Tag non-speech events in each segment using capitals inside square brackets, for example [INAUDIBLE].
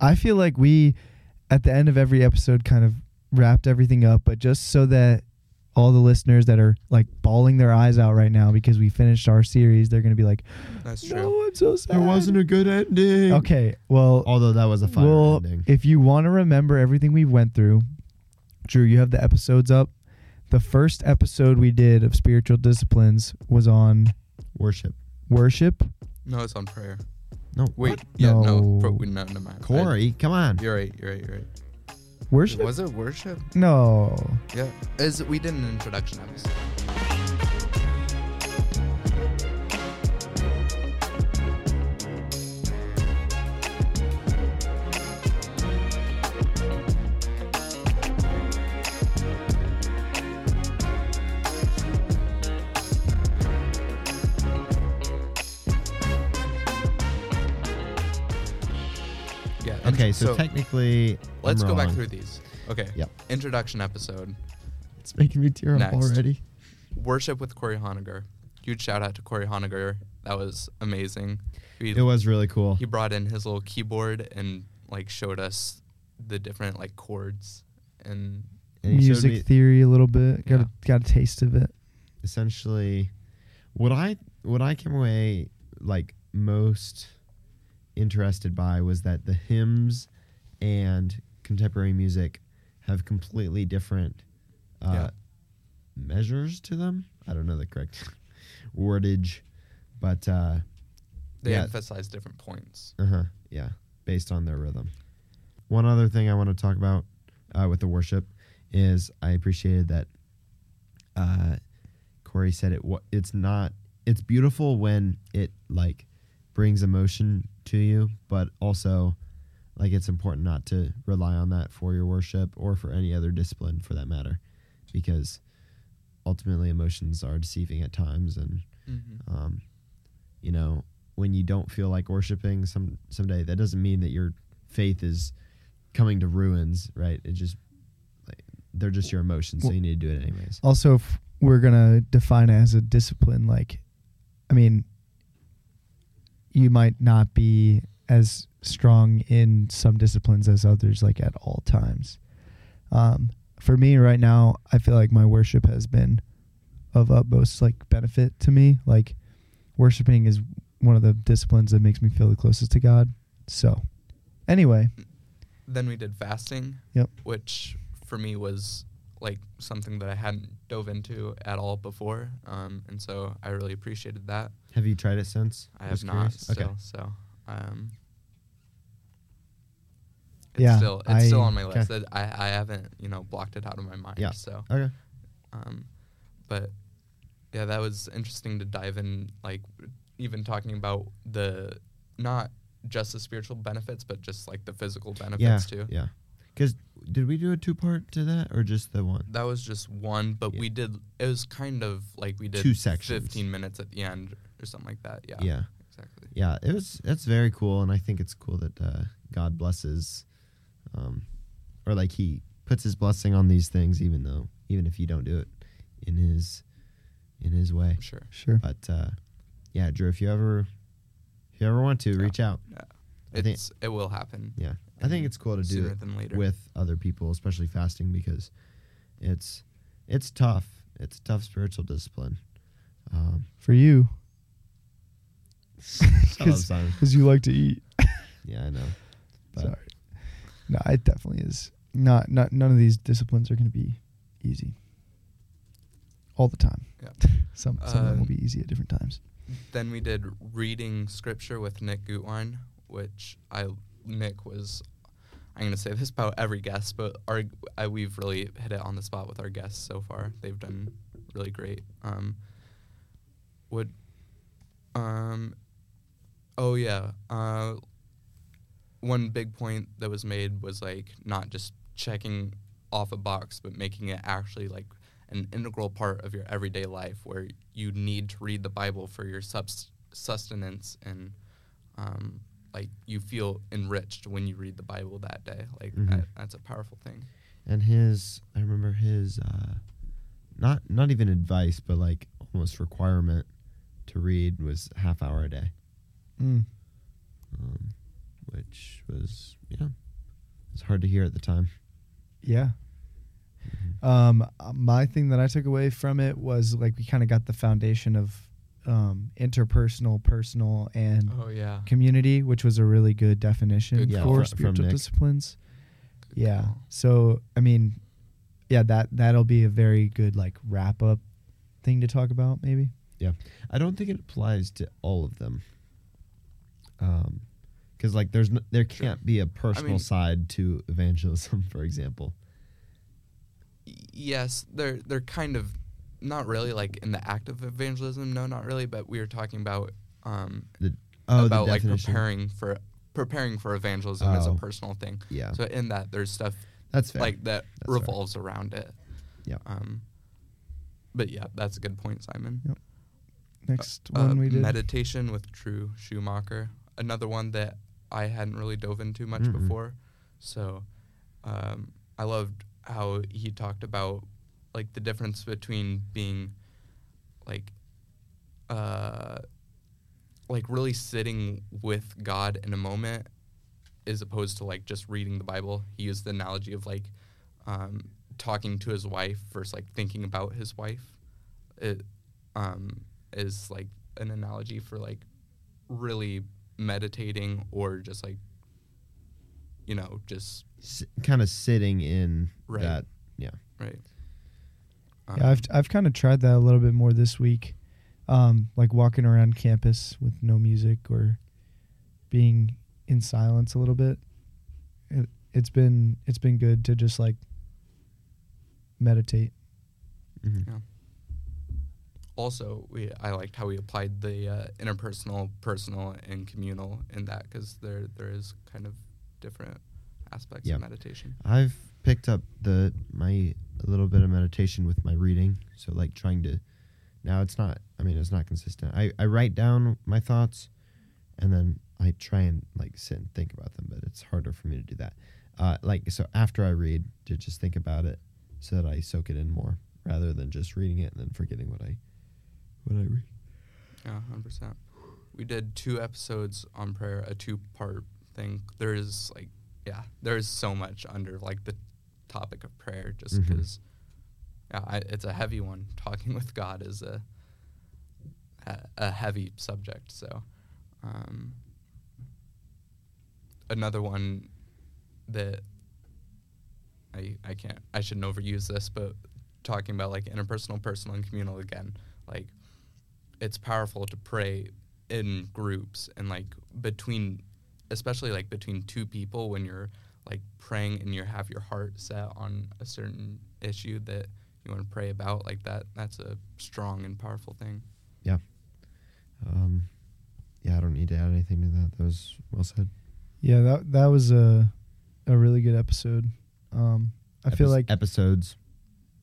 I feel like we, at the end of every episode, kind of wrapped everything up, but just so that all the listeners that are like bawling their eyes out right now because we finished our series, they're gonna be like, That's true. "No, I'm so sad." There wasn't a good ending. Okay, well, Although that was a fun well, ending. if you want to remember everything we went through, Drew, you have the episodes up. The first episode we did of spiritual disciplines was on Worship. worship. No, it's on prayer. No. Wait, yeah, no, No. pro- we- no, no, man. I- Corey, come on. You're right. You're right. You're right. Worship? Was it worship? No. Yeah. Is we did an introduction episode. Yeah. so, technically, let's I'm go back through these. Okay. Yep. Introduction episode. It's making me tear Next. up already. Worship with Corey Honegger. Huge shout out to Corey Honegger. That was amazing. He, It was really cool. he brought in his little keyboard and like showed us the different like chords and And Music me theory a little bit. Got Yeah. a got a taste of it. essentially what I what I came away like most interested by was that the hymns and contemporary music have completely different uh, Yeah. measures to them. I don't know the correct [LAUGHS] wordage, but uh, they Yeah. emphasize different points. Uh huh. Yeah, based on their rhythm. One other thing I want to talk about uh, with the worship is I appreciated that uh, Corey said it. It's not. It's beautiful when it like brings emotion to you, but also like it's important not to rely on that for your worship or for any other discipline for that matter, because ultimately emotions are deceiving at times and Mm-hmm. um, you know, when you don't feel like worshiping some someday, that doesn't mean that your faith is coming to ruins, right? It just like they're just your emotions, so you need to do it anyways. Also, if we're gonna define it as a discipline, like, I mean, you might not be as strong in some disciplines as others, like at all times. Um, for me, right now, I feel like my worship has been of utmost like benefit to me. Like, worshiping is one of the disciplines that makes me feel the closest to God. So, anyway, Then we did fasting. Yep. Which for me was like something that I hadn't dove into at all before, um, and so I really appreciated that. Have you tried it since? I have not still, so um, it's Yeah, still it's still on my okay. list. I I haven't you know blocked it out of my mind. Yeah. So, Okay. um, but yeah, that was interesting to dive in, like even talking about the not just the spiritual benefits, but just like the physical Yeah. benefits too. Yeah. Because did we do a two part to that or just the one? That was just one, but Yeah. we did. It was kind of like we did Two sections. fifteen minutes at the end or something like that. Yeah. Yeah. Exactly. Yeah. It was. That's very cool, and I think it's cool that uh, God blesses, um, or like He puts His blessing on these things, even though even if you don't do it in His in His way. Sure. sure. But uh, yeah, Drew, if you ever if you ever want to, Yeah. reach out. I think it will happen yeah, I think it's cool to do it than later. with other people, especially fasting, because it's it's tough. It's a tough spiritual discipline. Um, For you, [LAUGHS] shut up, 'Cause- Simon. because you like to eat. [LAUGHS] Yeah, I know. But Sorry. No, it definitely is not. Not none of these disciplines are going to be easy. All the time. Yeah. [LAUGHS] Some some of them will Um, be easy at different times. Then we did reading scripture with Nick Gutwine, which I Nick was. I'm gonna say this about every guest, but our I, we've really hit it on the spot with our guests so far. They've done really great. Um, would um, oh yeah. Uh, one big point that was made was like not just checking off a box, but making it actually like an integral part of your everyday life where you need to read the Bible for your subs- sustenance and um, like you feel enriched when you read the Bible that day. Like Mhm. that, that's a powerful thing. and his, I remember his, uh, not not even advice, but like almost requirement to read was half hour a day. Mm. um, which was yeah, it's hard to hear at the time. Yeah. Mhm. Um, uh, my thing that I took away from it was like we kind of got the foundation of um, interpersonal, personal, and Oh yeah. community, which was a really good definition Good Yeah, for fr- spiritual Nick. disciplines. Good Yeah. call. So I mean, yeah that that'll be a very good like wrap up thing to talk about maybe. Yeah, I don't think it applies to all of them. Um, because like there's no, there can't be a personal mean- side to evangelism, [LAUGHS] for example. Yes, they're they're kind of not really like in the act of evangelism. No, not really. But we were talking about um Oh, about the like preparing for preparing for evangelism as a Oh. personal thing. Yeah, So in that, there's stuff that's fair. like that That's fair. revolves around it. Yeah. Um. But yeah, that's a good point, Simon. Next Uh, one we did. meditation with Drew Schumacher. Another one that I hadn't really dove into much Mm-mm. before. So um, I loved how he talked about like the difference between being like uh like really sitting with God in a moment as opposed to like just reading the Bible. He used the analogy of like um, talking to his wife versus like thinking about his wife. It um, is like an analogy for like really meditating or just like you know just S- kind of sitting in Right. that. Yeah right. Yeah, I've I've kind of tried that a little bit more this week, um, like walking around campus with no music or being in silence a little bit. It, it's been it's been good to just like meditate. Mhm. also we I liked how we applied the uh, interpersonal, personal, and communal in that because there there is kind of different aspects Yeah. of meditation. I've picked up the my a little bit of meditation with my reading. So like trying to now it's not I mean it's not consistent. I, I write down my thoughts and then I try and like sit and think about them, but it's harder for me to do that. Uh, like so after I read to just think about it so that I soak it in more rather than just reading it and then forgetting what I what I read. Yeah, hundred percent. We did two episodes on prayer, a two-part thing. There's like, yeah, there's so much under like the topic of prayer, just because. Yeah, it's a heavy one. [LAUGHS] Talking with God is a a, a heavy subject. So, um, another one that I I can't I shouldn't overuse this, but talking about like interpersonal, personal, and communal again, like it's powerful to pray in groups and like between especially like between two people when you're like praying and you have your heart set on a certain issue that you want to pray about like that that's a strong and powerful thing yeah Um, yeah, I don't need to add anything to that. That was well said. Yeah, that that was a a really good episode. Um, I feel like episodes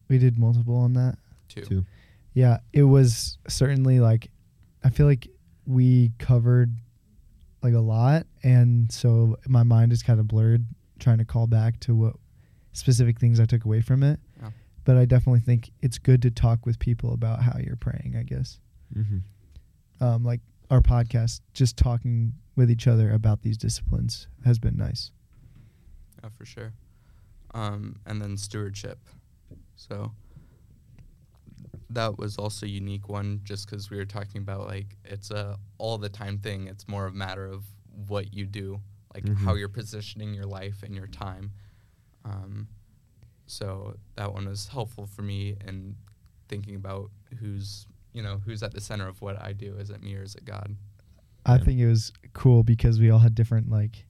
we did multiple on that. too too. Yeah, it was certainly like I feel like we covered like a lot and so my mind is kind of blurred trying to call back to what specific things I took away from it. Yeah. But I definitely think it's good to talk with people about how you're praying, I guess. Mm-hmm. Um like our podcast just talking with each other about these disciplines has been nice. yeah for sure um, and then stewardship so that was also a unique one just because we were talking about like it's a all the time thing it's more of a matter of what you do like how Mhm. you're positioning your life and your time um, so that one was helpful for me in thinking about who's you know who's at the center of what i do is it me or is it god I Yeah. think it was cool because we all had different like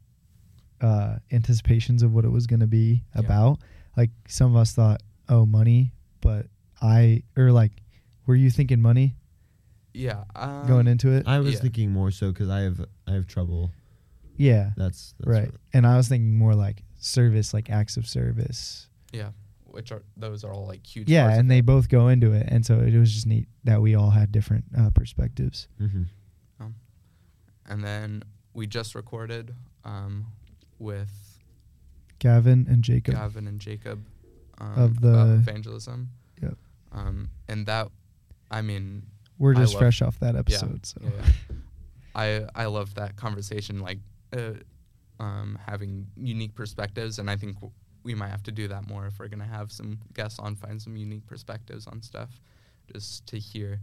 uh anticipations of what it was going to be Yeah. about. Like some of us thought, "Oh, money," but I or like were you thinking money yeah um, going into it? I was Yeah. thinking more so because I have I have trouble. Yeah. That's, that's right. And I was thinking more like service, like acts of service. yeah which are those are all like huge yeah, and they both go into it, and so it was just neat that we all had different uh, perspectives. Mm-hmm. and then we just recorded um, with Gavin and Jacob. Gavin and Jacob um, Of about the- evangelism. Yep. Um, and that, I mean, We're just fresh off that episode, so yeah, yeah. I I loved that conversation. Like, uh, um, having unique perspectives, and I think w- we might have to do that more if we're gonna have some guests on, find some unique perspectives on stuff, just to hear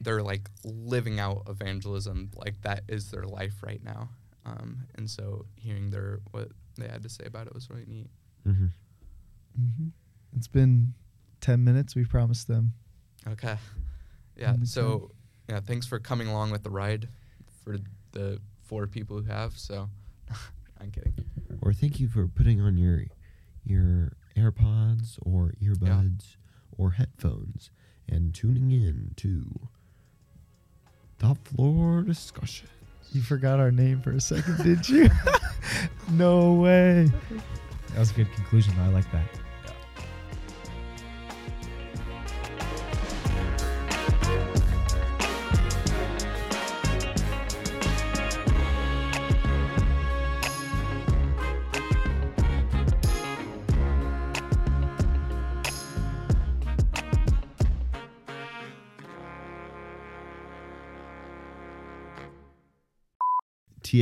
they're like living out evangelism, like that is their life right now, um, and so hearing their what they had to say about it was really neat. Mm-hmm. hmm It's been ten minutes. We promised them. Okay. Yeah. So, yeah, thanks for coming along with the ride for the four people who have. So, [LAUGHS] I'm kidding. Or thank you for putting on your your AirPods or earbuds or headphones and tuning in to the floor discussion. You forgot our name for a second, did you? [LAUGHS] [LAUGHS] no way. That was a good conclusion. I like that.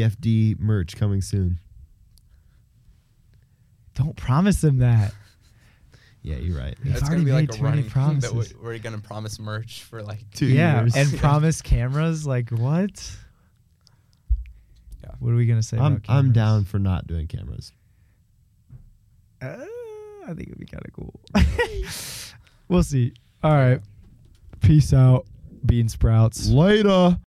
TFD merch coming soon. Don't promise them that. [LAUGHS] Yeah, you're right. We've It's already gonna be like made a too many running thing that we, promises. we're gonna promise merch for like Two yeah, years. and [LAUGHS] promise cameras. Like what? Yeah. What are we gonna say? I'm about I'm cameras? down for not doing cameras. Uh, I think it'd be kind of cool. [LAUGHS] we'll see. All right. Peace out, bean sprouts. Later.